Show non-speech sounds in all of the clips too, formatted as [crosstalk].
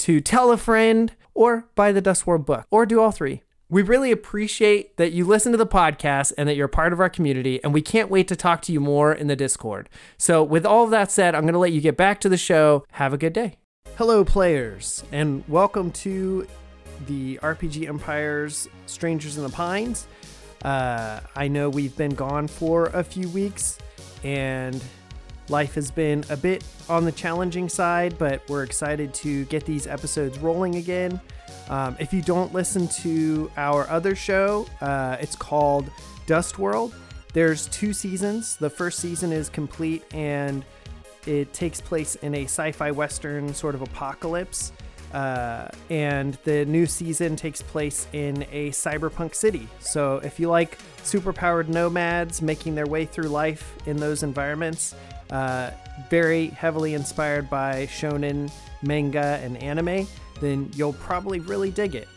to tell a friend, or buy the Dust World book, or do all three. We really appreciate that you listen to the podcast and that you're part of our community, and we can't wait to talk to you more in the Discord. So, with all of that said, I'm going to let you get back to the show. Have a good day. Hello, players, and welcome to the RPG Empire's Strangers in the Pines. Uh, I know we've been gone for a few weeks, and life has been a bit on the challenging side, but we're excited to get these episodes rolling again. Um, if you don't listen to our other show, uh, it's called Dust World. There's two seasons. The first season is complete and it takes place in a sci fi western sort of apocalypse. Uh, and the new season takes place in a cyberpunk city. So if you like superpowered nomads making their way through life in those environments, uh, very heavily inspired by shonen manga and anime, then you'll probably really dig it.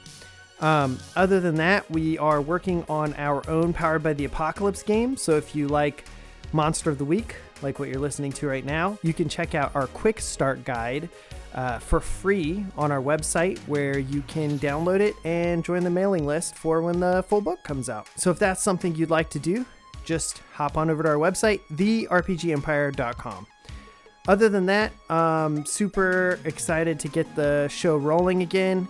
Um, other than that, we are working on our own Powered by the Apocalypse game. So if you like Monster of the Week, like what you're listening to right now, you can check out our quick start guide uh, for free on our website where you can download it and join the mailing list for when the full book comes out. So if that's something you'd like to do, just hop on over to our website, therpgempire.com. Other than that, I'm super excited to get the show rolling again.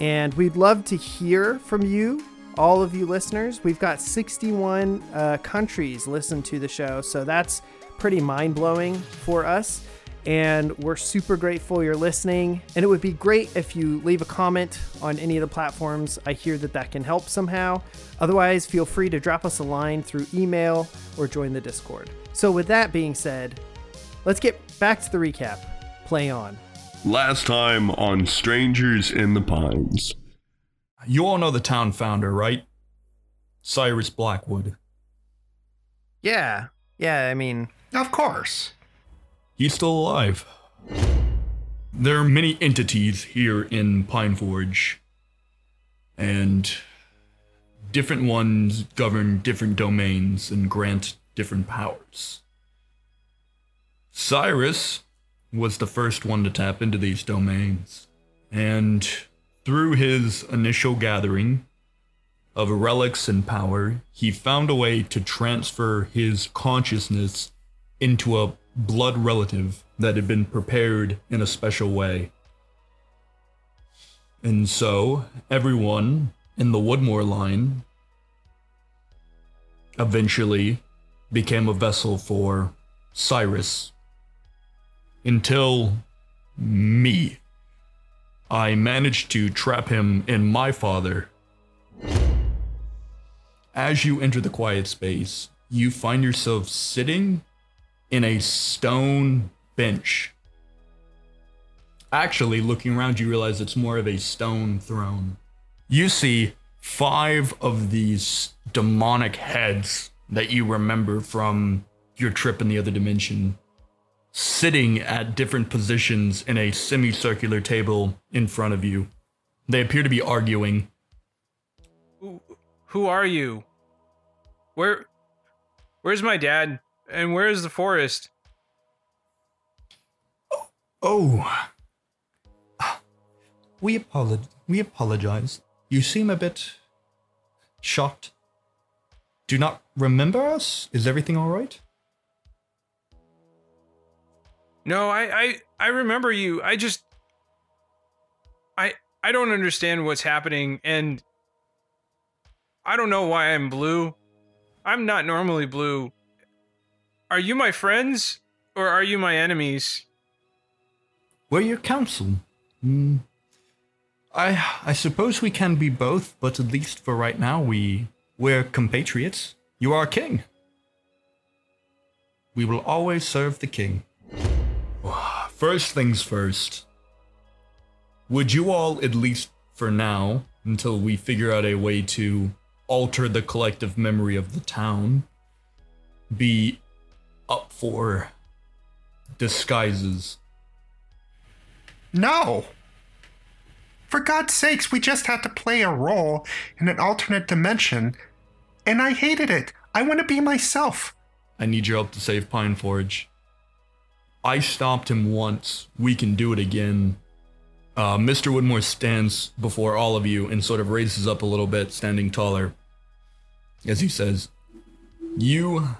And we'd love to hear from you, all of you listeners. We've got 61 uh, countries listen to the show, so that's pretty mind blowing for us and we're super grateful you're listening. And it would be great if you leave a comment on any of the platforms. I hear that that can help somehow. Otherwise, feel free to drop us a line through email or join the Discord. So, with that being said, let's get back to the recap. Play on. Last time on Strangers in the Pines. You all know the town founder, right? Cyrus Blackwood. Yeah. Yeah, I mean, Of course. He's still alive. There are many entities here in Pine Forge, and different ones govern different domains and grant different powers. Cyrus was the first one to tap into these domains, and through his initial gathering, of relics and power, he found a way to transfer his consciousness into a blood relative that had been prepared in a special way. And so, everyone in the Woodmore line eventually became a vessel for Cyrus. Until me. I managed to trap him in my father. As you enter the quiet space, you find yourself sitting in a stone bench. Actually, looking around, you realize it's more of a stone throne. You see five of these demonic heads that you remember from your trip in the other dimension sitting at different positions in a semicircular table in front of you. They appear to be arguing. Who, who are you? Where Where's my dad? And where is the forest? Oh. We apolog- we apologize. You seem a bit shocked. Do not remember us? Is everything all right? No, I, I I remember you. I just I I don't understand what's happening and I don't know why I'm blue. I'm not normally blue. Are you my friends or are you my enemies? We're your council. Hmm. I I suppose we can be both, but at least for right now, we we're compatriots. You are king. We will always serve the king. [sighs] First things first. Would you all, at least for now, until we figure out a way to alter the collective memory of the town, be up for disguises? No. For God's sakes, we just had to play a role in an alternate dimension, and I hated it. I want to be myself. I need your help to save Pine Forge. I stopped him once. We can do it again. Uh, Mr. Woodmore stands before all of you and sort of raises up a little bit, standing taller. As he says, You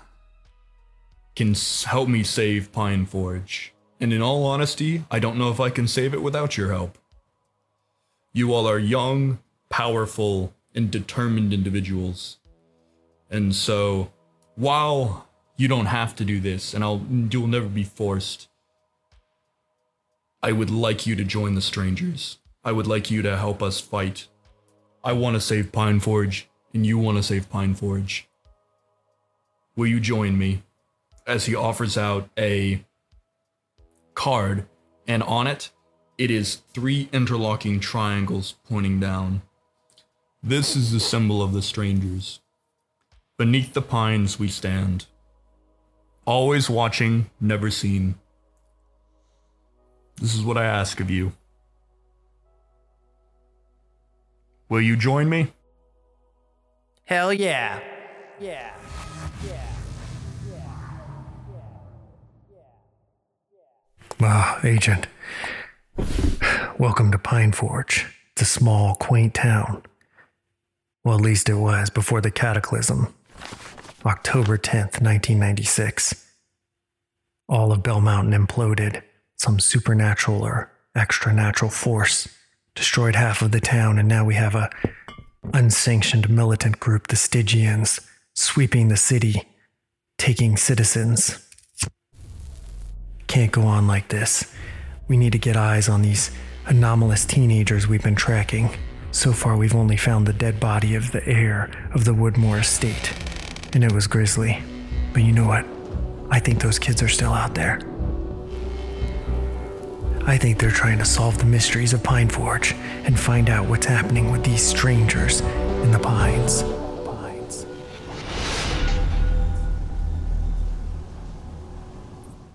can help me save Pine Forge. And in all honesty, I don't know if I can save it without your help. You all are young, powerful, and determined individuals. And so, while you don't have to do this, and I'll you'll never be forced. I would like you to join the strangers. I would like you to help us fight. I want to save Pine Forge, and you want to save Pine Forge. Will you join me? As he offers out a card, and on it, it is three interlocking triangles pointing down. This is the symbol of the strangers. Beneath the pines we stand. Always watching, never seen. This is what I ask of you. Will you join me? Hell yeah. Yeah. Ah, Agent. Welcome to Pine Forge. It's a small, quaint town. Well, at least it was before the cataclysm. October 10th, 1996. All of Bell Mountain imploded. Some supernatural or extra natural force destroyed half of the town, and now we have a unsanctioned militant group, the Stygians, sweeping the city, taking citizens. Can't go on like this. We need to get eyes on these anomalous teenagers we've been tracking. So far, we've only found the dead body of the heir of the Woodmore estate, and it was grisly. But you know what? I think those kids are still out there. I think they're trying to solve the mysteries of Pine Forge and find out what's happening with these strangers in the. Pines.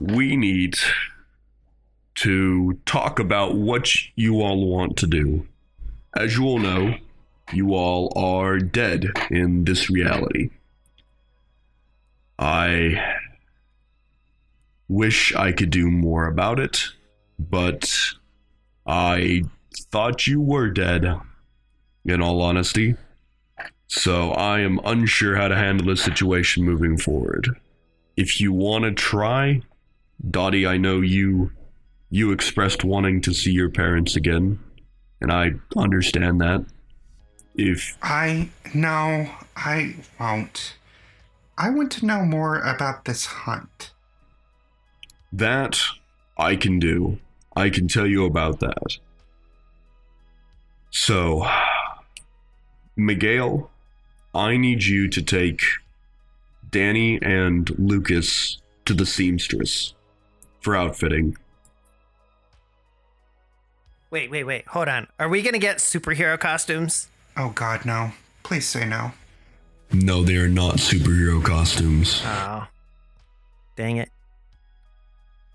We need to talk about what you all want to do. As you all know, you all are dead in this reality. I wish I could do more about it, but I thought you were dead, in all honesty. So I am unsure how to handle this situation moving forward. If you want to try, Dottie, I know you you expressed wanting to see your parents again, and I understand that. If I no, I won't. I want to know more about this hunt. that I can do, I can tell you about that. So, Miguel, I need you to take Danny and Lucas to the seamstress for outfitting. Wait, wait, wait. Hold on. Are we gonna get superhero costumes? Oh God, no! Please say no. No, they are not superhero costumes. Oh, dang it.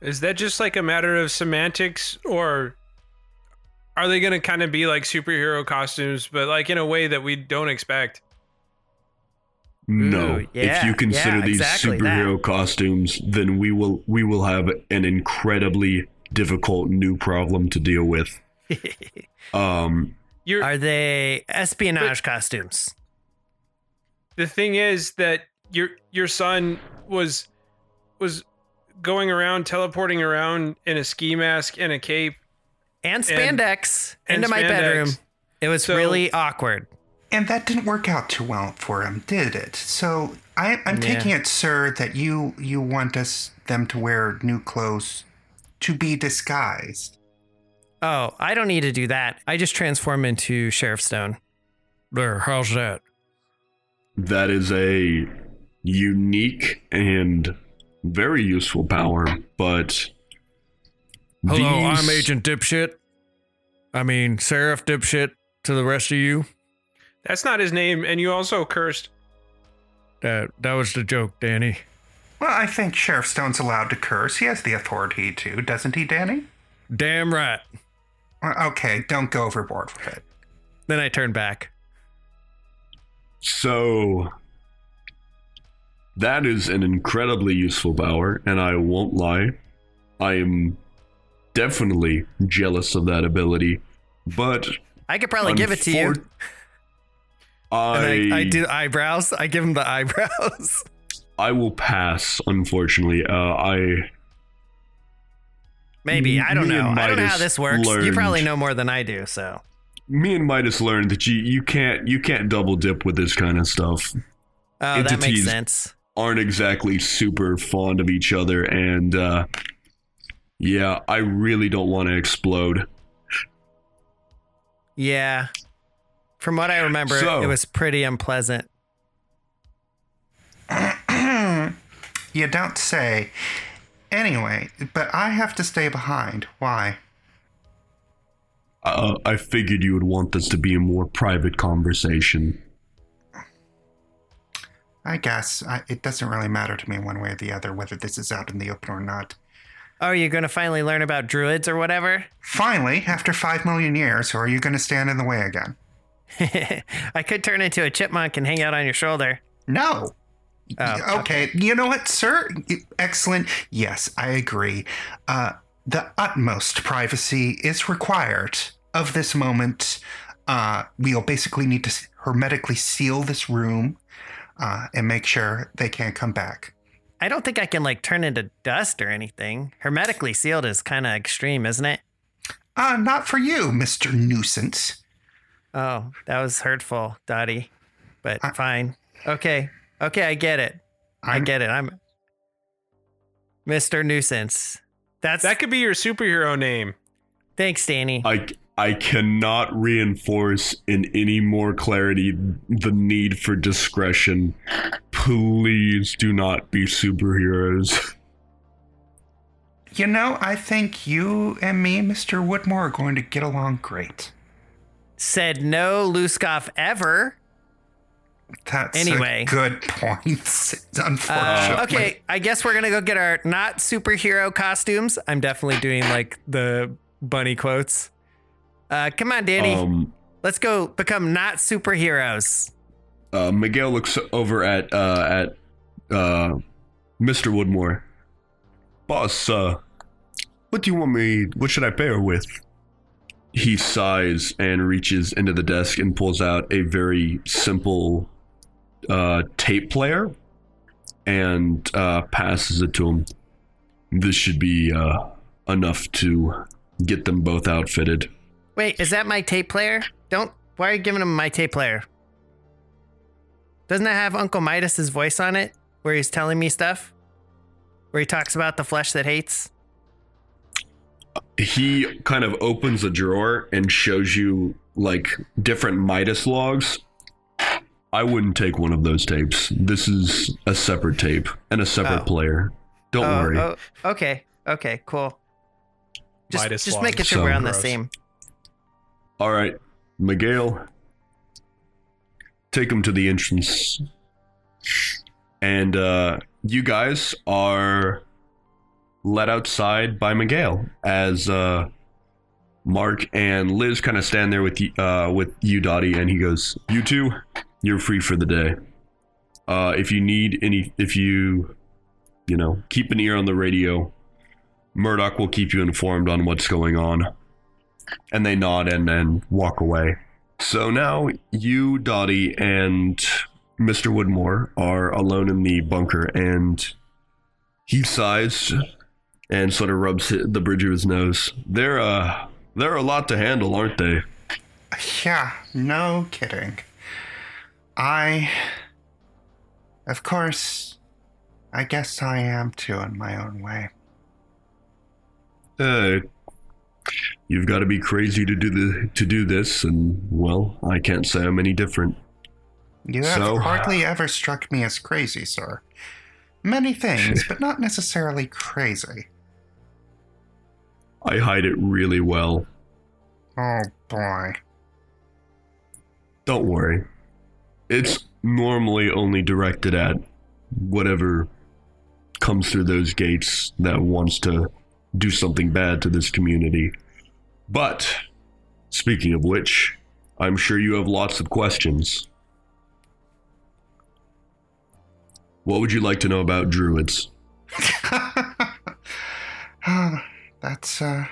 Is that just like a matter of semantics, or are they going to kind of be like superhero costumes, but like in a way that we don't expect? No, Ooh, yeah, if you consider yeah, these exactly superhero costumes, then we will we will have an incredibly difficult new problem to deal with. [laughs] Um, You're Are they espionage costumes? the thing is that your your son was was going around teleporting around in a ski mask and a cape. And And- spandex and into my spandex. bedroom. It was So- really awkward. And that didn't work out too well for him, did it? So I, I'm Yeah. taking it, sir, that you you want us them to wear new clothes to be disguised. Oh, I don't need to do that. I just transform into Sheriff Stone. There, how's that? that is a unique and very useful power, but Hello, these- I'm Agent Dipshit. I mean, Sheriff Dipshit to the rest of you. That's not his name, and you also cursed. That that was the joke, Danny. Well, I think Sheriff Stone's allowed to curse. He has the authority to, doesn't he, Danny? Damn right. Okay, don't go overboard with it. Then I turn back. So that is an incredibly useful power, and I won't lie. I am definitely jealous of that ability, but I could probably give it to you. I, I, I do eyebrows. I give him the eyebrows. [laughs] I will pass. Unfortunately, uh, I Maybe. I don't know. I don't know how this works. You probably know more than I do, so. me and Midas learned that you you can't you can't double dip with this kind of stuff. Oh, that makes sense. Aren't exactly super fond of each other, and uh, yeah, I really don't want to explode. Yeah. From what I remember, So- it was pretty unpleasant. [clears throat] You don't say. Anyway, but I have to stay behind. Why? Uh, I figured you would want this to be a more private conversation. I guess I, it doesn't really matter to me one way or the other whether this is out in the open or not. Oh, you're going to finally learn about druids or whatever? Finally, after five million years, or are you going to stand in the way again? [laughs] I could turn into a chipmunk and hang out on your shoulder. No. Oh, okay. You know what, sir? Excellent. Yes, I agree. Uh, the utmost privacy is required of this moment. Uh, we'll basically need to hermetically seal this room uh, and make sure they can't come back. I don't think I can like turn into dust or anything. Hermetically sealed is kind of extreme, isn't it? Uh, not for you, Mr. Nuisance. Oh, that was hurtful, Dottie. But I- fine. Okay. Okay, I get it. i I'm- get it. I'm Mr. Nuisance. That's That could be your superhero name. thanks, Danny. I I cannot reinforce in any more clarity the need for discretion. Please do not be superheroes. You know, I think you and me, Mr. Woodmore, are going to get along great. Said no Luskoff ever. That's Anyway. a good point. Unfortunately. Uh, okay, I guess we're gonna go get our not superhero costumes. I'm definitely doing like the bunny quotes. Uh, come on, Danny. Um, Let's go become not superheroes. uh, Miguel looks over at uh, at uh, Mr. Woodmore. Boss, uh, what do you want me? What should I pair with? He sighs and reaches into the desk and pulls out a very simple uh, tape player and uh, passes it to him. This should be uh, enough to get them both outfitted. Wait, is that my tape player? Don't. Why are you giving him my tape player? Doesn't that have Uncle Midas's voice on it, where he's telling me stuff? Where he talks about the flesh that hates? He kind of opens a drawer and shows you like different Midas logs. I wouldn't take one of those tapes. This is a separate tape and a separate Oh. player. Don't oh, worry. oh, okay. Okay, cool. Just, Midas just logs. making sure So we're on the same. All right, Miguel, take him to the entrance. And uh, you guys are let outside by Miguel as uh, Mark and Liz kind of stand there with uh, with you, Dottie, and he goes, "You two, you're free for the day. Uh, if you need any, if you, you know, keep an ear on the radio, Murdoch will keep you informed on what's going on." and they nod and then walk away. So now you, Dottie, and Mr. Woodmore are alone in the bunker, and he sighs and sort of rubs the bridge of his nose. They're uh, they're a lot to handle, aren't they? Yeah, no kidding. I. Of course, I guess I am too in my own way. Uh, you've got to be crazy to do the to do this, and well, I can't say I'm any different. You have So- hardly ever struck me as crazy, sir. Many things, [laughs] but not necessarily crazy. I hide it really well. Oh boy. Don't worry. It's normally only directed at whatever comes through those gates that wants to do something bad to this community. But, speaking of which, I'm sure you have lots of questions. What would you like to know about druids? That's uh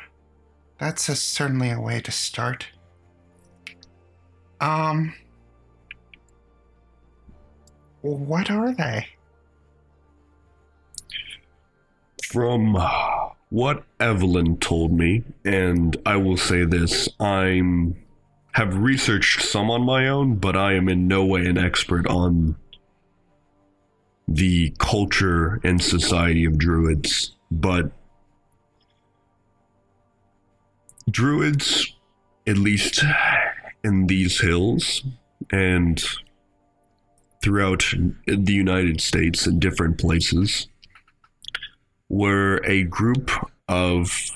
that's a, certainly a way to start. Um what are they? From what Evelyn told me, and I will say this, I'm have researched some on my own, but I am in no way an expert on the culture and society of druids. But druids, at least in these hills and throughout the United States in different places, were a group of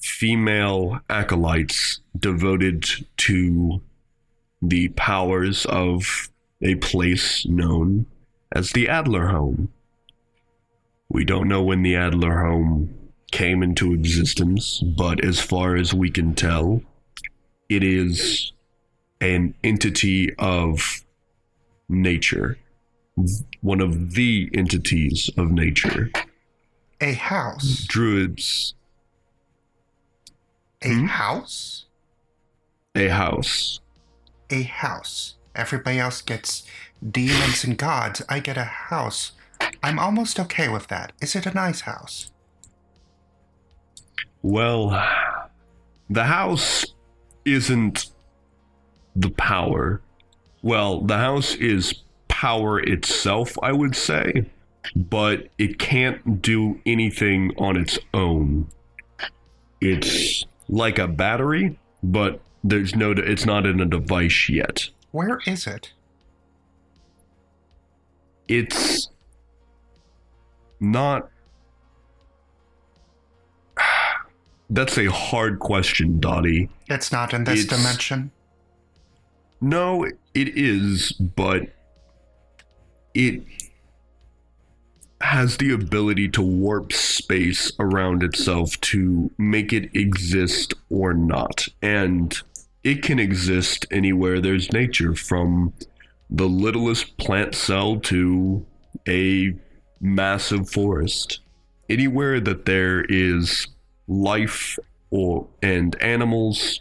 female acolytes devoted to the powers of a place known as the Adler Home. We don't know when the Adler Home came into existence, but as far as we can tell, it is an entity of nature, one of the entities of nature. A house. Druids, A Hmm? house? a house. A house. Everybody else gets demons and gods. I get a house. I'm almost okay with that. Is it a nice house? Well, the house isn't the power. Well, the house is power itself, I would say, but it can't do anything on its own. It's like a battery, but there's no it's not in a device yet. Where is it? It's not That's a hard question, Dottie. It's not in this It's- dimension. No, it is, but it has the ability to warp space around itself to make it exist or not. And it can exist anywhere there's nature, from the littlest plant cell to a massive forest. Anywhere that there is life or and animals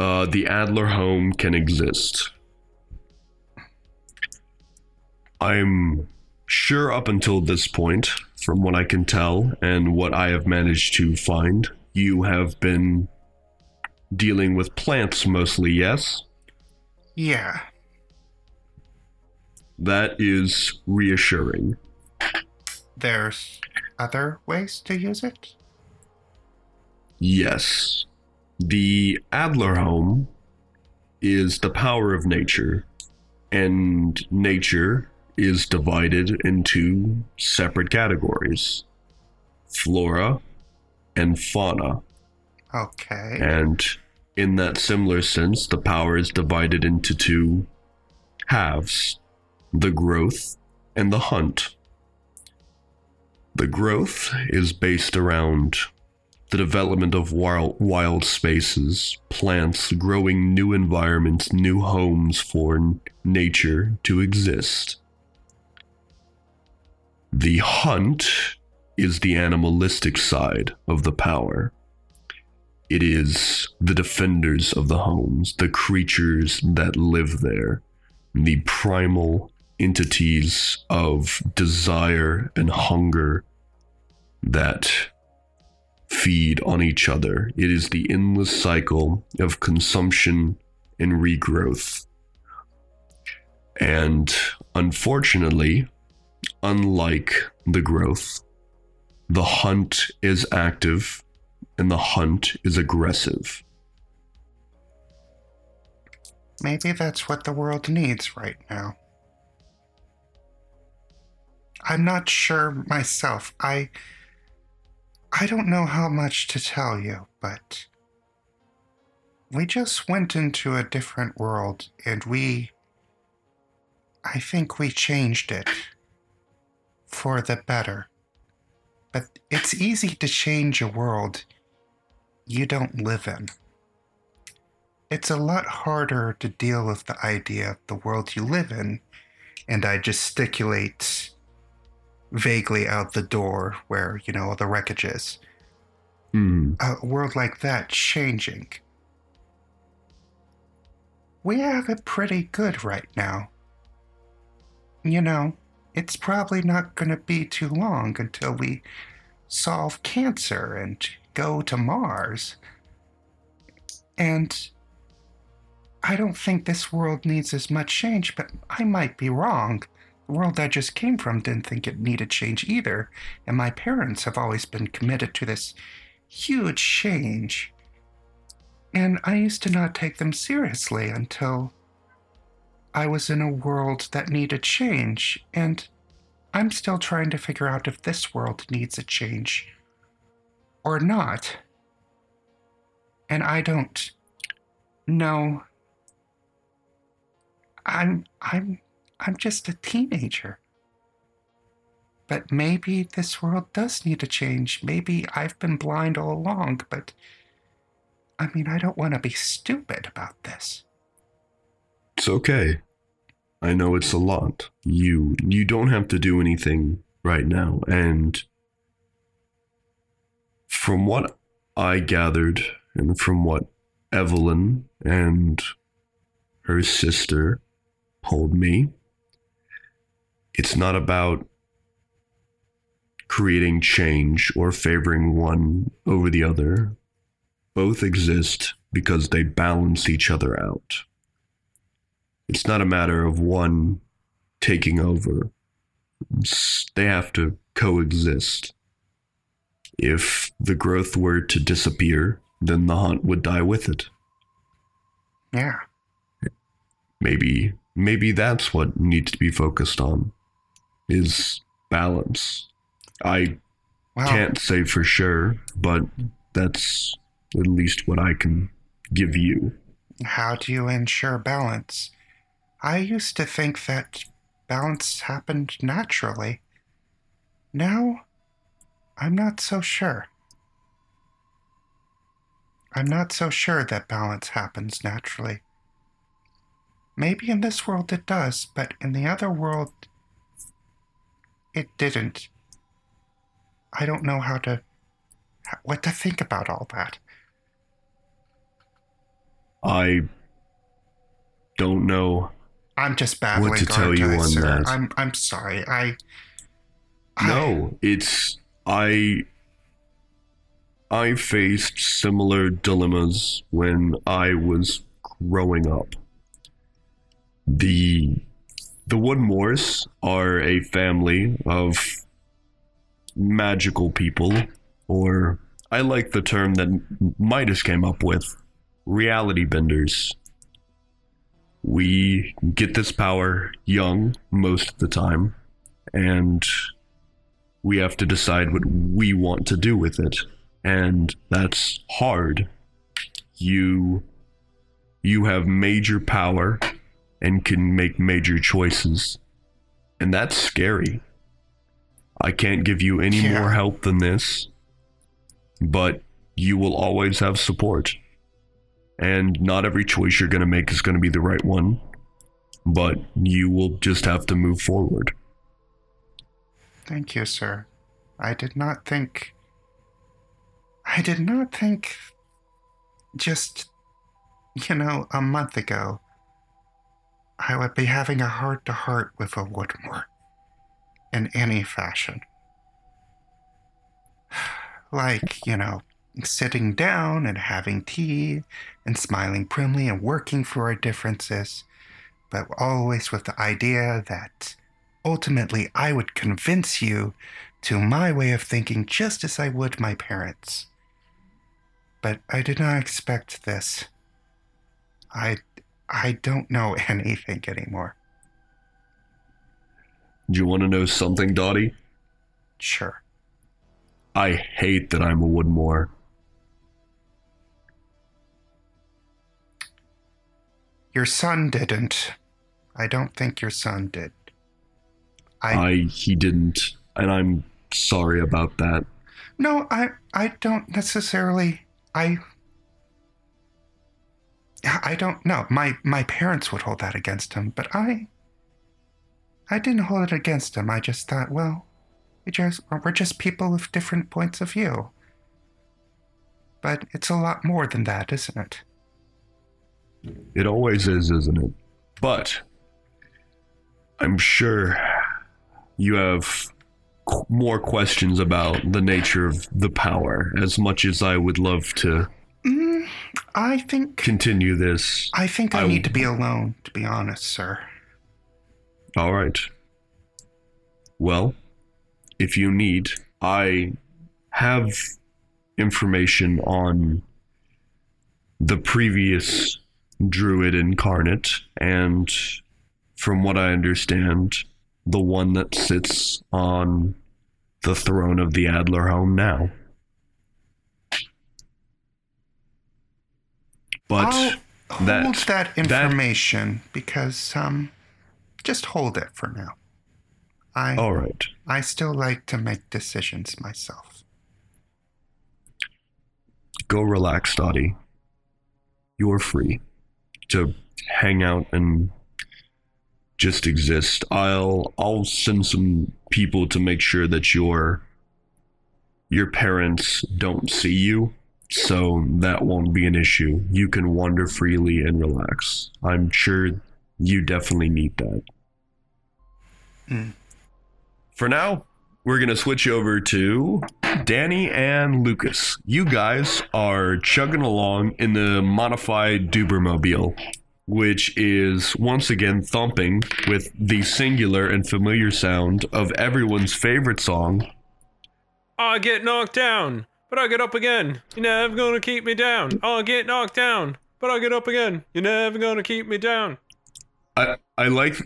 uh, the Adler home can exist. I'm sure up until this point, from what I can tell and what I have managed to find, you have been dealing with plants mostly, yes? Yeah. That is reassuring. There's other ways to use it? Yes. The Adler home is the power of nature, and nature is divided into separate categories flora and fauna. Okay. And in that similar sense, the power is divided into two halves the growth and the hunt. The growth is based around the development of wild, wild spaces, plants growing new environments, new homes for nature to exist. The hunt is the animalistic side of the power. It is the defenders of the homes, the creatures that live there, the primal entities of desire and hunger that feed on each other. It is the endless cycle of consumption and regrowth. And unfortunately, unlike the growth, the hunt is active and the hunt is aggressive. Maybe that's what the world needs right now. I'm not sure myself. I I don't know how much to tell you, but we just went into a different world and we I think we changed it for the better. But it's easy to change a world you don't live in. It's a lot harder to deal with the idea of the world you live in, and I gesticulate vaguely out the door where, you know, the wreckage is. Hmm. A world like that changing. We have it pretty good right now. You know, it's probably not going to be too long until we solve cancer and go to Mars. And I don't think this world needs as much change, but I might be wrong. World I just came from didn't think it needed change either, and my parents have always been committed to this huge change. And I used to not take them seriously until I was in a world that needed change, and I'm still trying to figure out if this world needs a change or not. And I don't know. I'm I'm I'm just a teenager. But maybe this world does need a change. Maybe I've been blind all along, but I mean, I don't want to be stupid about this. It's okay. I know it's a lot. You you don't have to do anything right now and from what I gathered and from what Evelyn and her sister told me, it's not about creating change or favoring one over the other. Both exist because they balance each other out. It's not a matter of one taking over. They have to coexist. If the growth were to disappear, then the hunt would die with it. Yeah. Maybe maybe that's what needs to be focused on is balance. I Well, can't say for sure, but that's at least what I can give you. how do you ensure balance? I used to think that balance happened naturally. Now, I'm not so sure. I'm not so sure that balance happens naturally. Maybe in this world it does, but in the other world, it didn't. I don't know how to. what to think about all that. I don't know. I'm just babbling. What to tell you I, on sir? that. I'm I'm sorry. I I- No, it's I I faced similar dilemmas when I was growing up. The the Woodmores are a family of magical people, or I like the term that Midas came up with, reality benders. We get this power young most of the time, and we have to decide what we want to do with it and that's hard you you have major power and can make major choices and that's scary i can't give you any Yeah. more help than this but you will always have support and not every choice you're going to make is going to be the right one but you will just have to move forward Thank you, sir. I did not think. I did not think. Just, you know, a month ago, I would be having a heart to heart with a Woodmore. In any fashion. [sighs] Like, you know, sitting down and having tea and smiling primly and working for our differences, but always with the idea that ultimately I would convince you to my way of thinking just as I would my parents. But I did not expect this. I I don't know [laughs] anything anymore. do you want to know something dottie Sure. I hate that I'm a Woodmore. Your son didn't. I don't think your son did. I, I he didn't, and I'm sorry about that. No, I I don't necessarily I I don't know. My my parents would hold that against him, but I I didn't hold it against him. I just thought, well, we just we're just people with different points of view. But it's a lot more than that, isn't it? It always is, isn't it? But I'm sure you have more questions about the nature of the power. As much as I would love to Mm, I think continue this, I think I I- need to be alone, to be honest, sir. all right. Well, if you need, I have information on the previous druid incarnate, and from what I understand, the one that sits on the throne of the Adler home now. But I'll hold that- that, that- information because um just hold it for now. I all right. I still like to make decisions myself. go relax, Dottie. You're free to hang out and just exist. I'll I'll send some people to make sure that your your parents don't see you, so that won't be an issue. You can wander freely and relax. I'm sure you definitely need that. Mm. For now, we're going to switch over to Danny and Lucas. You guys are chugging along in the modified Dubermobile, which is once again thumping with the singular and familiar sound of everyone's favorite song, I get knocked down, but I get up again. You're never gonna keep me down. I'll get knocked down, but I get up again. You're never gonna keep me down. I I like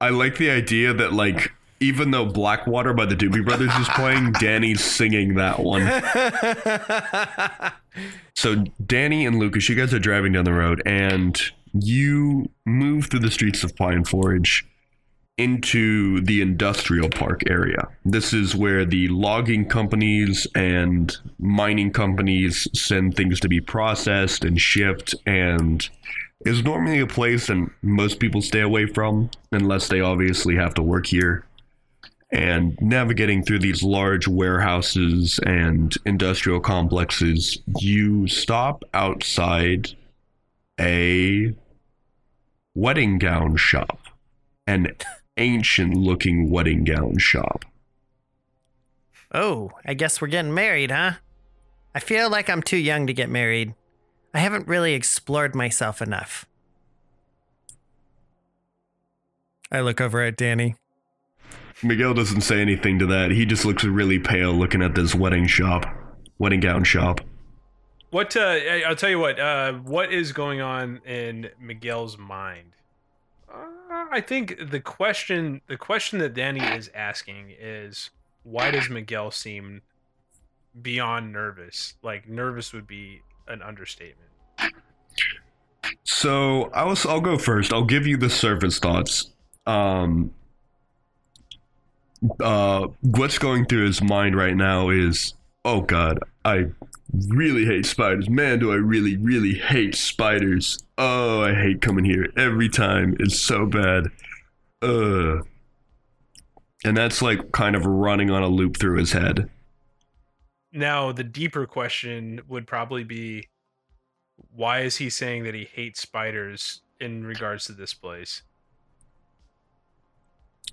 I like the idea that like even though Blackwater by the Doobie Brothers is playing, [laughs] Danny's singing that one. So Danny and Lucas, you guys are driving down the road and you move through the streets of Pine Forge into the industrial park area. This is where the logging companies and mining companies send things to be processed and shipped and is normally a place that most people stay away from unless they obviously have to work here. And navigating through these large warehouses and industrial complexes, you stop outside a wedding gown shop, an ancient looking wedding gown shop. Oh, I guess we're getting married, huh? I feel like I'm too young to get married. I haven't really explored myself enough. I look over at Danny. Miguel doesn't say anything to that. He just looks really pale looking at this wedding shop, wedding gown shop. What uh, I- I'll tell you what. Uh, what is going on in Miguel's mind? Uh, I think the question, the question that Danny is asking is, why does Miguel seem beyond nervous? Like nervous would be an understatement. So I was I'll go first. I'll give you the surface thoughts. Um uh what's going through his mind right now is oh god, I really hate spiders. Man, do I really, really hate spiders. Oh, I hate coming here every time. It's so bad. Uh and that's like kind of running on a loop through his head. Now, the deeper question would probably be, why is he saying that he hates spiders in regards to this place?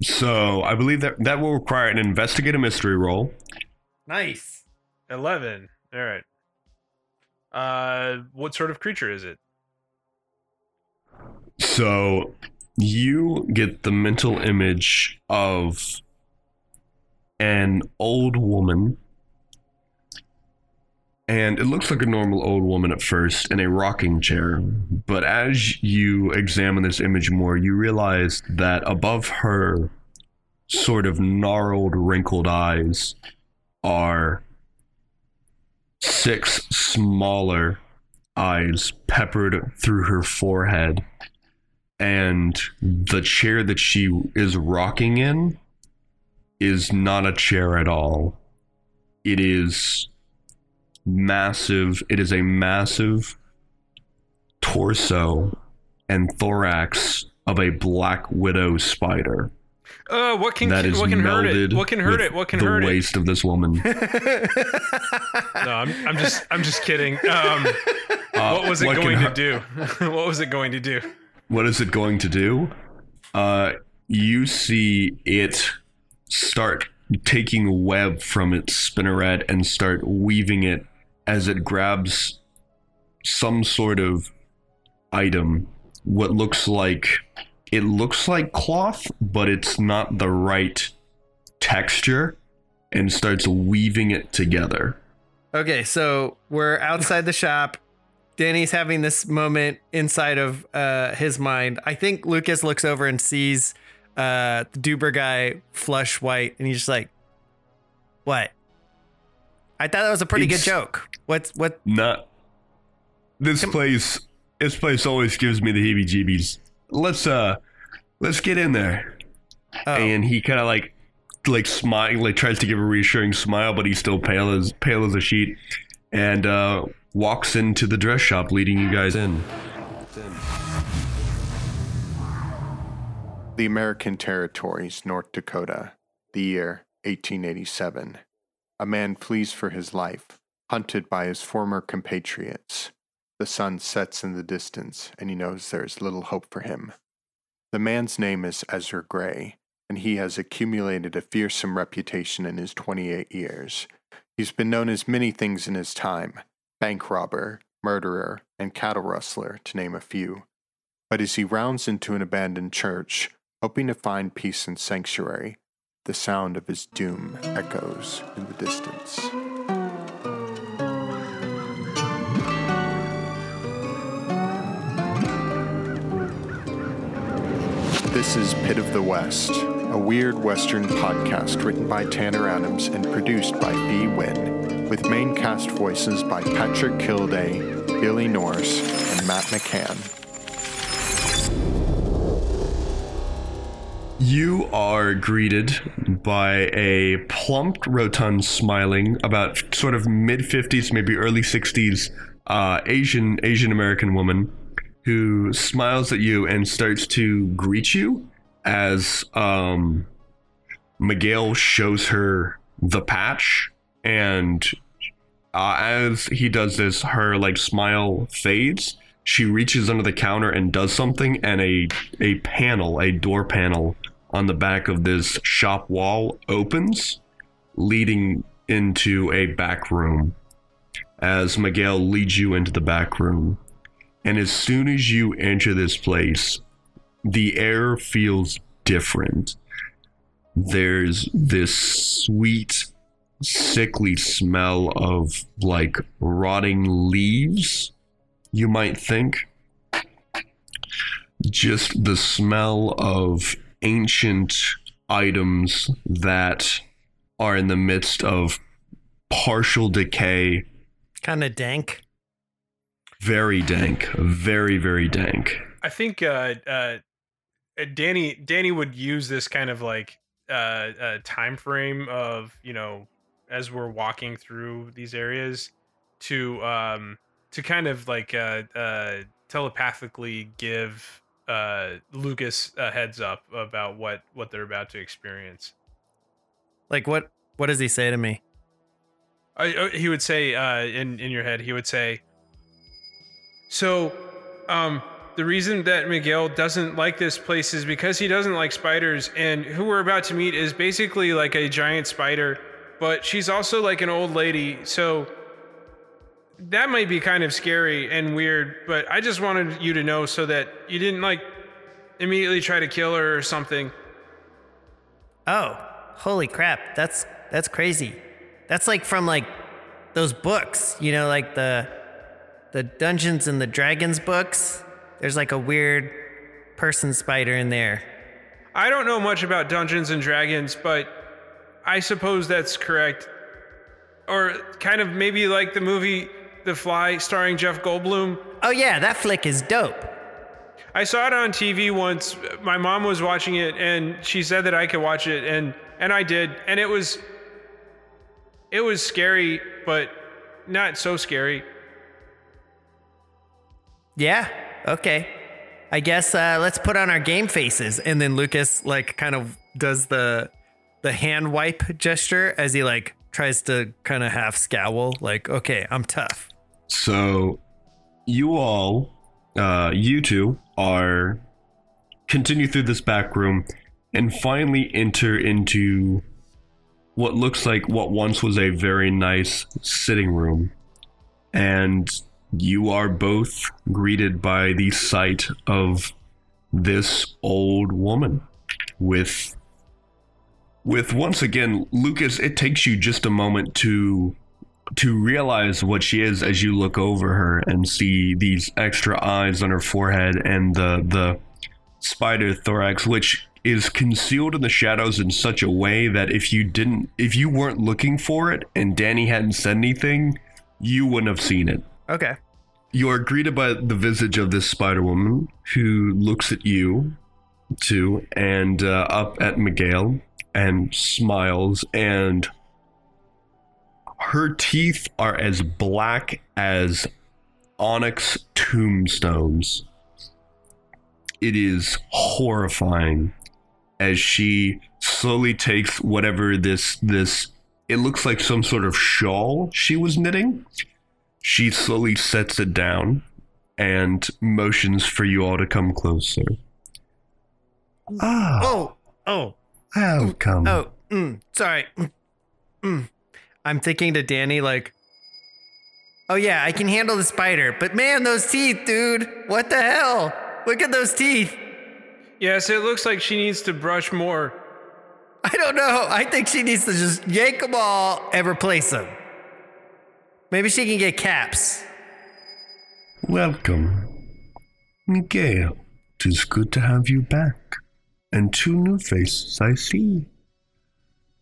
So I believe that that will require an investigate a mystery roll. Nice. Eleven. All right. Uh, what sort of creature is it? So you get the mental image of an old woman. And it looks like a normal old woman at first in a rocking chair. But as you examine this image more, you realize that above her sort of gnarled, wrinkled eyes are six smaller eyes peppered through her forehead and the chair that she is rocking in is not a chair at all. It is massive. It is a massive torso and thorax of a black widow spider Uh, what can that is what can hurt it? What can hurt it? What can hurt it? The waist of this woman. [laughs] No, I'm, I'm just I'm just kidding. Um, what was it what can going to do? [laughs] what was it going to do? what is it going to do? Uh, you see it start taking web from its spinneret and start weaving it as it grabs some sort of item. What looks like it looks like cloth, but it's not the right texture, and starts weaving it together. Okay, so we're outside the shop. Danny's having this moment inside of uh, his mind. I think Lucas looks over and sees uh, the Duber guy flush white, and he's just like, "What?" I thought that was a pretty It's- good joke. What's what? Not this place. This place always gives me the heebie-jeebies. Let's uh, let's get in there. Oh, And he kind of like, like smile, like tries to give a reassuring smile, but he's still pale as pale as a sheet, and uh, walks into the dress shop, leading you guys in. The American Territories, North Dakota, the year 1887. A man flees for his life, hunted by his former compatriots. The sun sets in the distance, and he knows there is little hope for him. The man's name is Ezra Gray, and he has accumulated a fearsome reputation in his 28 years. He's been known as many things in his time bank robber, murderer, and cattle rustler, to name a few. But as he rounds into an abandoned church, hoping to find peace and sanctuary, the sound of his doom echoes in the distance. This is Pit of the West, a weird Western podcast written by Tanner Adams and produced by B. Wynn, with main cast voices by Patrick Kilday, Billy Norris, and Matt McCann. You are greeted by a plump, rotund, smiling, about sort of mid fifties, maybe early sixties, uh, Asian Asian American woman who smiles at you and starts to greet you as um, Miguel shows her the patch, and uh, as he does this, her like smile fades. she reaches under the counter and does something, and a a panel, a door panel on the back of this shop wall opens, leading into a back room. As Miguel leads you into the back room, and as soon as you enter this place, the air feels different. There's this sweet, sickly smell of like rotting leaves, you might think. Just the smell of ancient items that are in the midst of partial decay, Kind of dank. Very dank, very, very dank. I think uh, uh, Danny Danny would use this kind of like uh, uh, time frame of you know as we're walking through these areas to um, to kind of like uh, uh, telepathically give uh, Lucas a heads up about what what they're about to experience. Like what? What does he say to me? I, uh, he would say uh, in in your head, he would say, "So, um, the reason that Miguel doesn't like this place is because he doesn't like spiders, and who we're about to meet is basically like a giant spider, but she's also like an old lady, so." That might be kind of scary and weird, but I just wanted you to know so that you didn't like immediately try to kill her or something. Oh, holy crap! That's that's crazy. That's like from like those books, you know, like the the Dungeons and the Dragons books. There's like a weird person spider in there. I don't know much about Dungeons and Dragons, but I suppose that's correct. Or kind of maybe like the movie The Fly starring Jeff Goldblum. Oh yeah, that flick is dope. I saw it on TV once. My mom was watching it and she said that I could watch it and and I did and it was it was scary, but not so scary. Yeah. Okay. I guess uh, let's put on our game faces, and then Lucas like kind of does the the hand wipe gesture as he like tries to kind of half scowl, like, okay, I'm tough. So, you all, uh, you two, are continue through this back room and finally enter into what looks like what once was a very nice sitting room. And you are both greeted by the sight of this old woman with with once again Lucas it takes you just a moment to to realize what she is as you look over her and see these extra eyes on her forehead and the the spider thorax which is concealed in the shadows in such a way that if you didn't if you weren't looking for it and Danny hadn't said anything you wouldn't have seen it Okay. you are greeted by the visage of this spider woman who looks at you too and uh, up at miguel and smiles and her teeth are as black as onyx tombstones it is horrifying as she slowly takes whatever this this it looks like some sort of shawl she was knitting she slowly sets it down and motions for you all to come closer. Ah, Oh, oh, welcome. oh. Mm, sorry. Mm, mm. I'm thinking to Danny like, oh yeah, I can handle the spider, but man, those teeth, dude. What the hell? Look at those teeth. Yes, it looks like she needs to brush more. I don't know. I think she needs to just yank them all and replace them. Maybe she can get caps. Welcome. Miguel, tis good to have you back. And two new faces I see.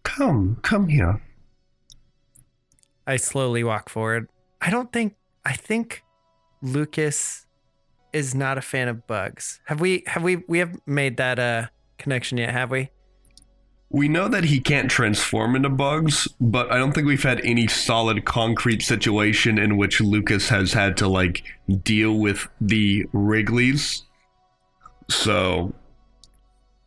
Come, come here. I slowly walk forward. I don't think I think Lucas is not a fan of bugs. Have we have we we have made that uh connection yet, have we? We know that he can't transform into bugs, but I don't think we've had any solid concrete situation in which Lucas has had to like deal with the Wrigleys. So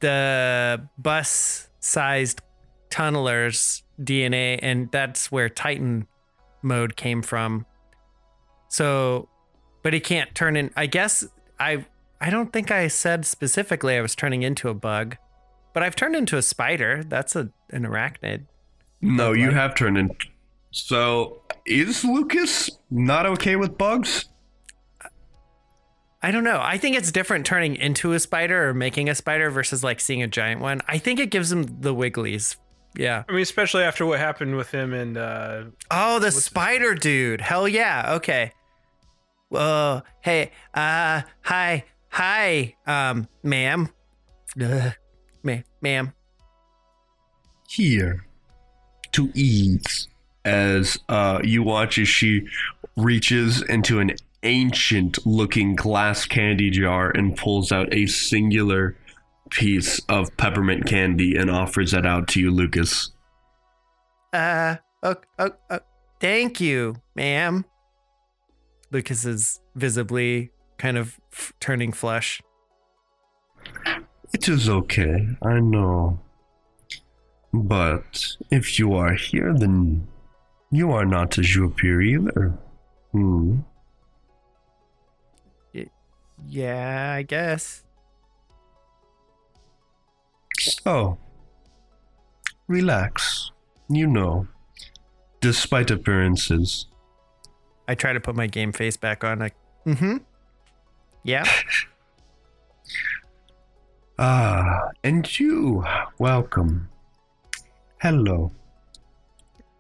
The bus sized tunnelers DNA and that's where Titan mode came from. So but he can't turn in. I guess I I don't think I said specifically I was turning into a bug, but I've turned into a spider. That's a an arachnid. No, Bug you have turned in. So, is Lucas not okay with bugs? I don't know. I think it's different turning into a spider or making a spider versus like seeing a giant one. I think it gives him the wigglies. Yeah. I mean, especially after what happened with him and uh, Oh, the spider dude. Hell yeah. Okay. Whoa. Hey. Uh. Hi. Hi. Um. Ma'am. Ugh. Ma- ma'am. Here. To ease. As uh, you watch as she reaches into an ancient looking glass candy jar and pulls out a singular piece of peppermint candy and offers that out to you, Lucas. Uh. Oh. Oh. oh thank you, ma'am. Lucas is visibly kind of f- turning flush. It is okay, I know. But if you are here, then you are not as you appear either. Hmm. Yeah, I guess. So, relax. You know, despite appearances, I try to put my game face back on. Like, mm-hmm. Yeah. [laughs] ah, and you, welcome. Hello.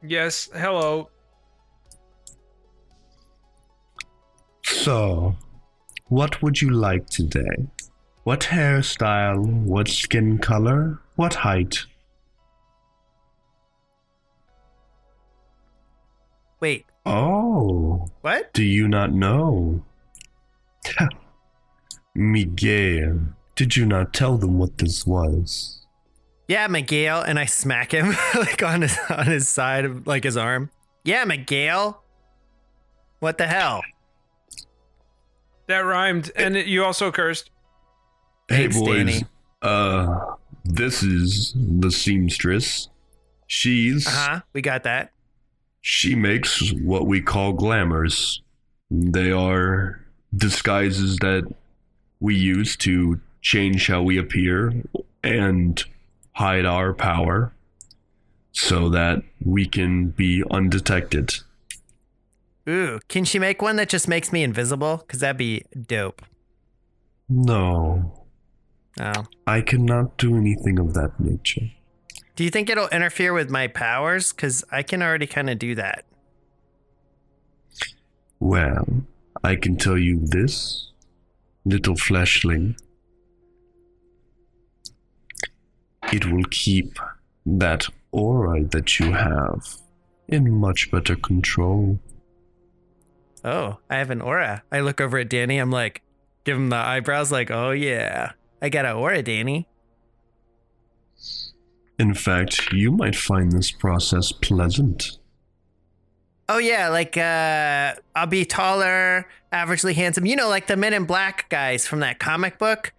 yes, hello. So, what would you like today? What hairstyle? What skin color? What height? Wait. Oh, What? do you not know? [laughs] Miguel, did you not tell them what this was? Yeah, Miguel, and I smack him [laughs] like on his on his side of like his arm. Yeah, Miguel. What the hell? That rhymed, and it, you also cursed. Thanks, hey boys, Danny. uh, this is the seamstress. She's Uh huh. We got that. she makes what we call glamours. They are disguises that we use to change how we appear and hide our power so that we can be undetected. Ooh, can she make one that just makes me invisible? Cause that'd be dope. No, Oh. I cannot do anything of that nature. Do you think it'll interfere with my powers? Cause I can already kind of do that. Well, I can tell you this, little fleshling. It will keep that aura that you have in much better control. Oh, I have an aura. I look over at Danny. I'm like, give him the eyebrows. Like, oh yeah, I got an aura, Danny. In fact, you might find this process pleasant. Oh yeah, like uh I'll be taller, averagely handsome. You know, like the Men in Black guys from that comic book.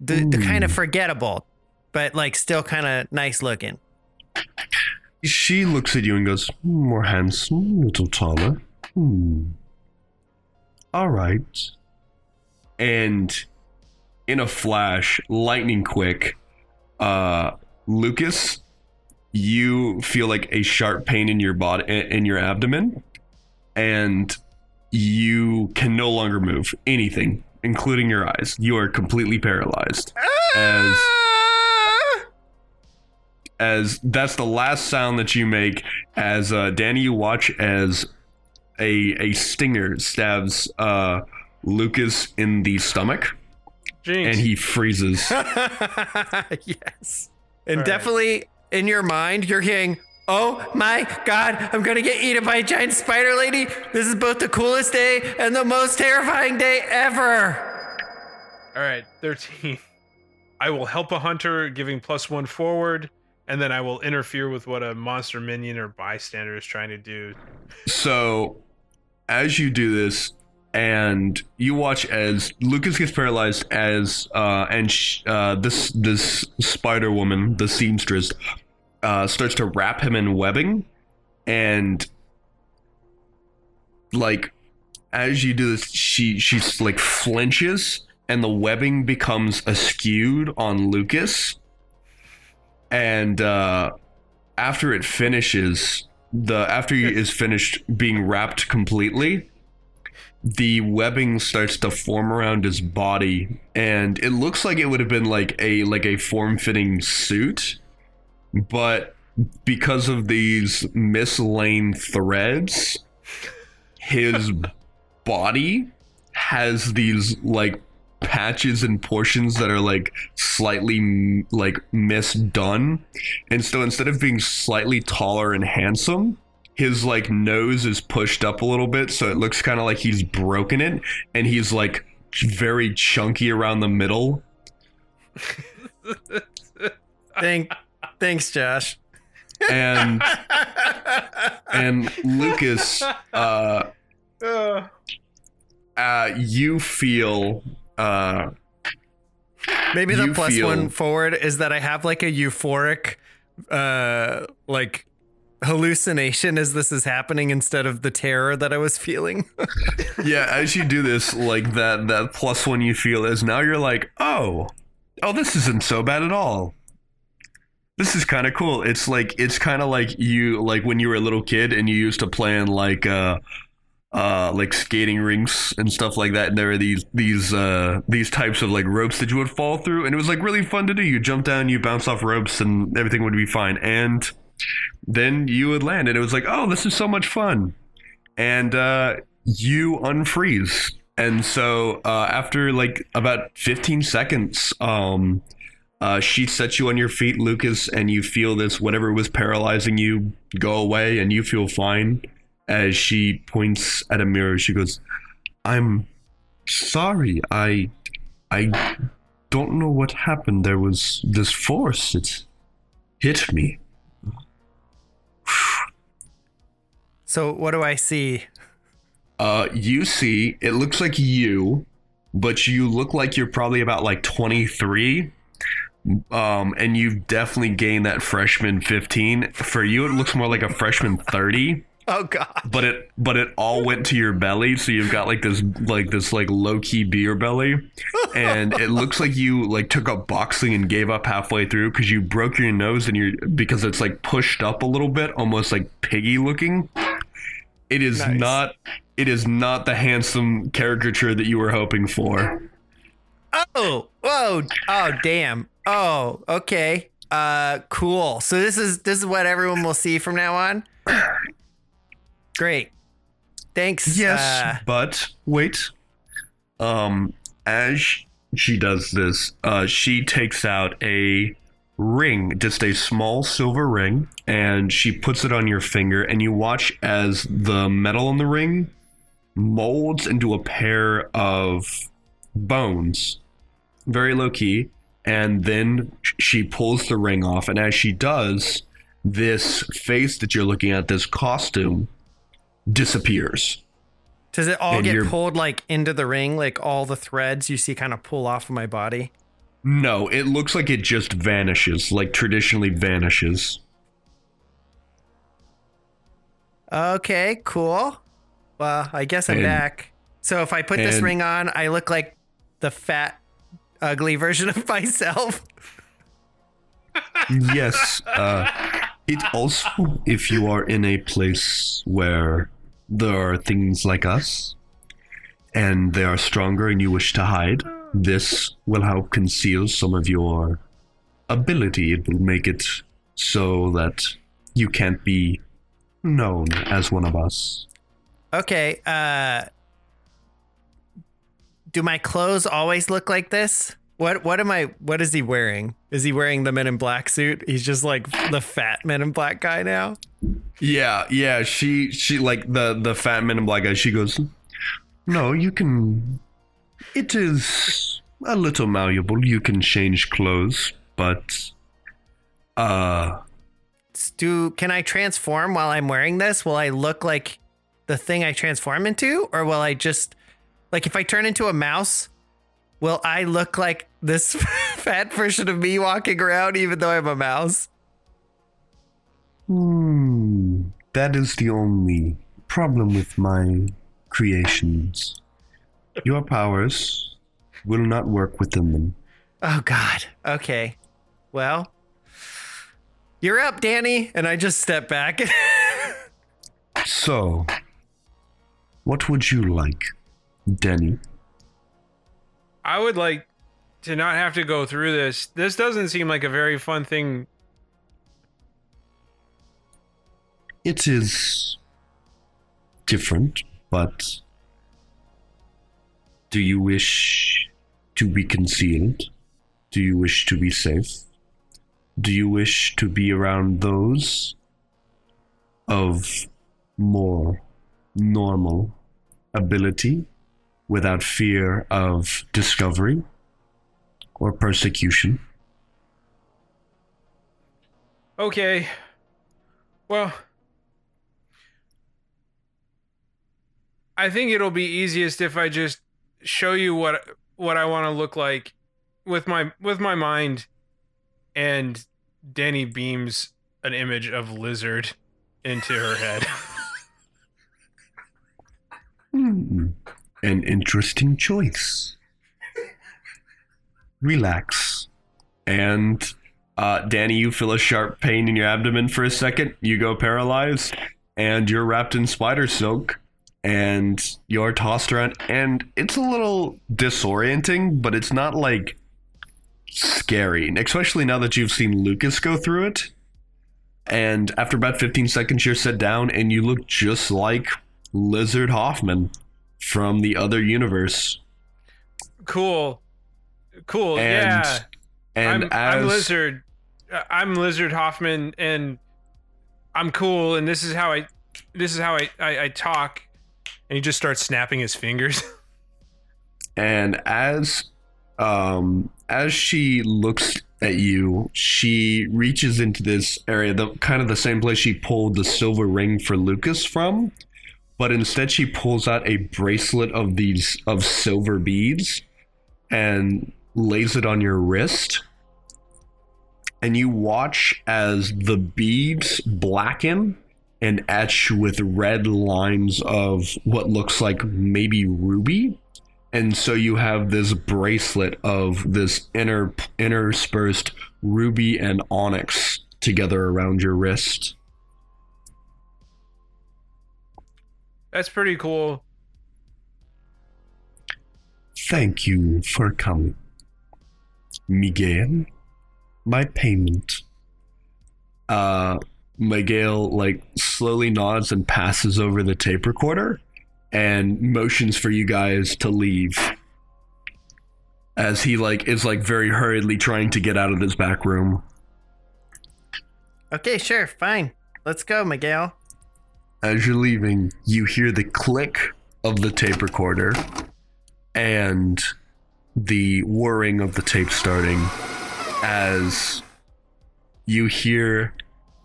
The the kind of forgettable, but like still kind of nice looking. She looks at you and goes, More handsome, little taller. Hmm. All right. And in a flash, lightning quick, uh, Lucas, you feel like a sharp pain in your body, in your abdomen, and you can no longer move anything, including your eyes. You are completely paralyzed. As as that's the last sound that you make as uh, Danny you watch as a a stinger stabs uh, Lucas in the stomach Jinx. and he freezes. [laughs] yes. And right. definitely in your mind, you're hearing, oh my god, I'm gonna get eaten by a giant spider lady. This is both the coolest day and the most terrifying day ever. All right, 13. I will help a hunter, giving plus one forward, and then I will interfere with what a monster minion or bystander is trying to do. so as you do this and you watch as Lucas gets paralyzed as uh, and sh- uh, this this spider woman, the seamstress, uh, starts to wrap him in webbing and like as you do this, she she's like flinches, and the webbing becomes askewed on Lucas. And uh, after it finishes, the after it is finished being wrapped completely, the webbing starts to form around his body, and it looks like it would have been like a like a form-fitting suit, but because of these mislain threads, his body has these like patches and portions that are like slightly like misdone. And so instead of being slightly taller and handsome his like nose is pushed up a little bit so it looks kind of like he's broken it and he's like very chunky around the middle. Thank, thanks, Josh. and [laughs] and lucas uh. uh you feel uh Maybe the plus feel- one forward is that I have like a euphoric, uh, like hallucination as this is happening instead of the terror that I was feeling. [laughs] Yeah, as you do this, like that that plus one you feel is now you're like, oh, oh, this isn't so bad at all. This is kind of cool. It's like it's kind of like you like when you were a little kid and you used to play in like uh uh like skating rinks and stuff like that. And there are these these uh these types of like ropes that you would fall through. And it was like really fun to do. You jump down you bounce off ropes and everything would be fine. And then you would land and it was like oh this is so much fun. And uh you unfreeze. And so uh, after like about 15 seconds um uh, she sets you on your feet lucas and you feel this whatever was paralyzing you go away and you feel fine as she points at a mirror she goes i'm sorry i i don't know what happened there was this force it hit me so what do I see? Uh, you see, it looks like you, but you look like you're probably about like 23. Um, and you've definitely gained that freshman 15. For you, it looks more like a freshman 30. Oh God. But it, but it all went to your belly, so you've got like this, like this, like low key beer belly, and it looks like you like took up boxing and gave up halfway through because you broke your nose and you're because it's like pushed up a little bit, almost like piggy looking. It is Nice. not. It is not the handsome caricature that you were hoping for. Oh, whoa, oh, damn. Oh, okay. Uh, cool. So this is this is what everyone will see from now on. Great. Thanks. Yes, Uh, but wait. Um, as she does this, uh, she takes out a ring, just a small silver ring, and she puts it on your finger, and you watch as the metal in the ring molds into a pair of bones, very low key, and then she pulls the ring off, and as she does, this face that you're looking at, this costume, disappears. does it all and get pulled like into the ring? Like all the threads you see kind of pull off of my body? No, it looks like it just vanishes, like traditionally vanishes. Okay, cool. Well, I guess I'm And- back. So if I put this ring on, I look like the fat, ugly version of [laughs] myself. yes, uh, it also, if you are in a place where there are things like us, and they are stronger and you wish to hide, this will help conceal some of your ability. It will make it so that you can't be known as one of us. Okay. Uh, do my clothes always look like this? What what am I? What is he wearing? Is he wearing the Men in Black suit? He's just like the fat Men in Black guy now. Yeah, yeah. She she like the the fat men in black guy. She goes, no, you can. It is a little malleable. You can change clothes, but uh, Do can I transform while I'm wearing this? Will I look like the thing I transform into, or will I just like if I turn into a mouse? Will I look like this [laughs] fat version of me walking around, even though I'm a mouse? hmm, that is the only problem with my creations. Your powers will not work within them. Oh God. Okay. Well, you're up, Danny. And I just step back. [laughs] So, what would you like, Denny? I would like to not have to go through this. This doesn't seem like a very fun thing. It is different, but do you wish to be concealed? Do you wish to be safe? Do you wish to be around those of more normal ability without fear of discovery or persecution? Okay. Well, I think it'll be easiest if I just show you what what I want to look like with my with my mind and Danny beams an image of lizard into her head. [laughs] Hmm. An interesting choice. Relax. And uh, Danny, you feel a sharp pain in your abdomen for a second. You go paralyzed, and you're wrapped in spider silk, and you're tossed around. And it's a little disorienting, but it's not like scary, especially now that you've seen Lucas go through it. And after about 15 seconds, you're set down, and you look just like Lizard Hoffman from the other universe. cool. Cool. And yeah. and I'm, as I'm lizard. I'm lizard Hoffman, and I'm cool. And this is how I, this is how I, I, I talk. And he just starts snapping his fingers. [laughs] and as um as she looks at you, she reaches into this area, the kind of the same place she pulled the silver ring for Lucas from, but instead she pulls out a bracelet of these of silver beads and lays it on your wrist. And you watch as the beads blacken and etch with red lines of what looks like maybe ruby and so you have this bracelet of this inter interspersed ruby and onyx together around your wrist. That's pretty cool. Thank you for coming. Miguel, my payment. Uh Miguel like slowly nods and passes over the tape recorder and motions for you guys to leave. As he like is like very hurriedly trying to get out of this back room. okay, sure, fine. Let's go, Miguel. As you're leaving, you hear the click of the tape recorder and the whirring of the tape starting as you hear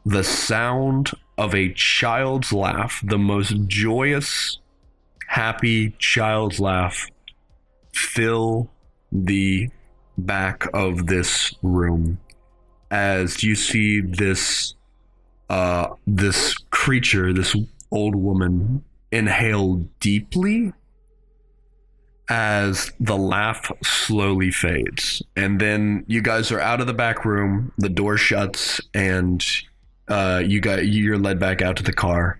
the sound of a child's laugh, the most joyous, happy child's laugh, fill the back of this room as you see this uh this creature this old woman inhale deeply as the laugh slowly fades. And then you guys are out of the back room the door shuts and uh you got you're led back out to the car.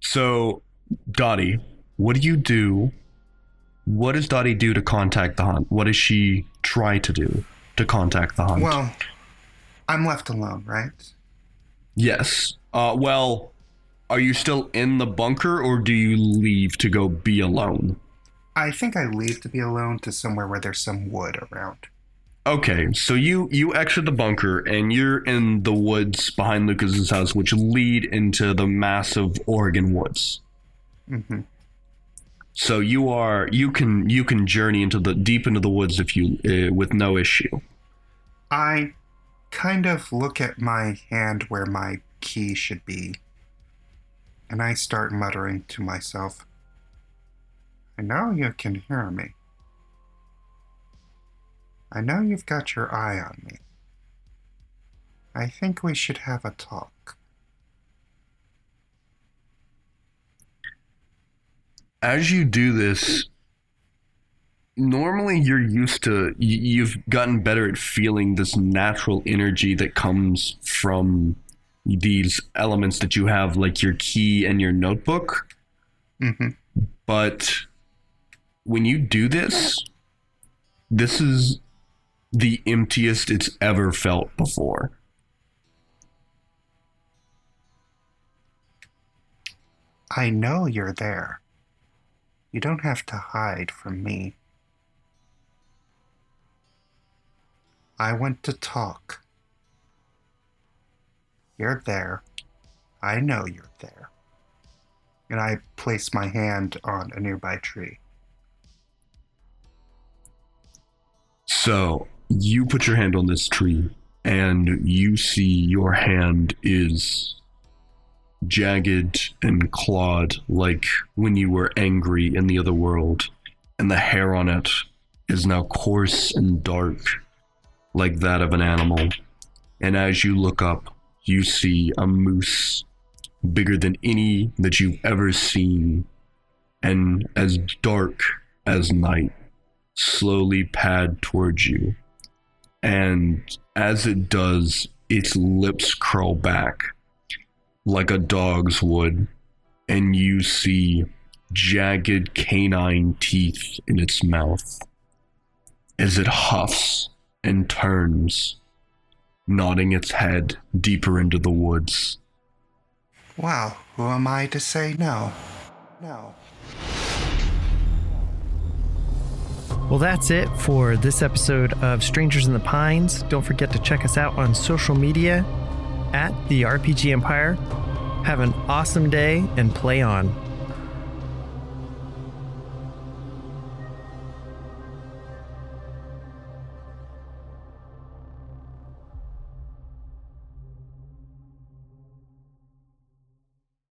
So dottie what do you do? What does dottie do to contact the hunt? What does she try to do to contact the hunt? Well, I'm left alone, right? Yes. Uh, well, are you still in the bunker or do you leave to go be alone? I think I leave to be alone to somewhere where there's some wood around. Okay, so you you exit the bunker and you're in the woods behind Lucas's house, which lead into the massive Oregon woods. hmm So you are you can you can journey into the deep into the woods if you uh, with no issue. I kind of look at my hand where my key should be, and I start muttering to myself, I know you can hear me. I know you've got your eye on me. I think we should have a talk. as you do this, normally you're used to you've gotten better at feeling this natural energy that comes from these elements that you have, like your key and your notebook. hmm But when you do this, this is the emptiest it's ever felt before. I know you're there. You don't have to hide from me. I want to talk. You're there. I know you're there. And I place my hand on a nearby tree. So you put your hand on this tree, and you see your hand is jagged and clawed like when you were angry in the other world, and the hair on it is now coarse and dark like that of an animal. And as you look up, you see a moose bigger than any that you've ever seen and as dark as night slowly pad towards you. And as it does, its lips curl back like a dog's would, and you see jagged canine teeth in its mouth as it huffs and turns, nodding its head deeper into the woods. Well, who am I to say no? No. Well, that's it for this episode of Strangers in the Pines. Don't forget to check us out on social media at the RPG Empire. Have an awesome day and play on.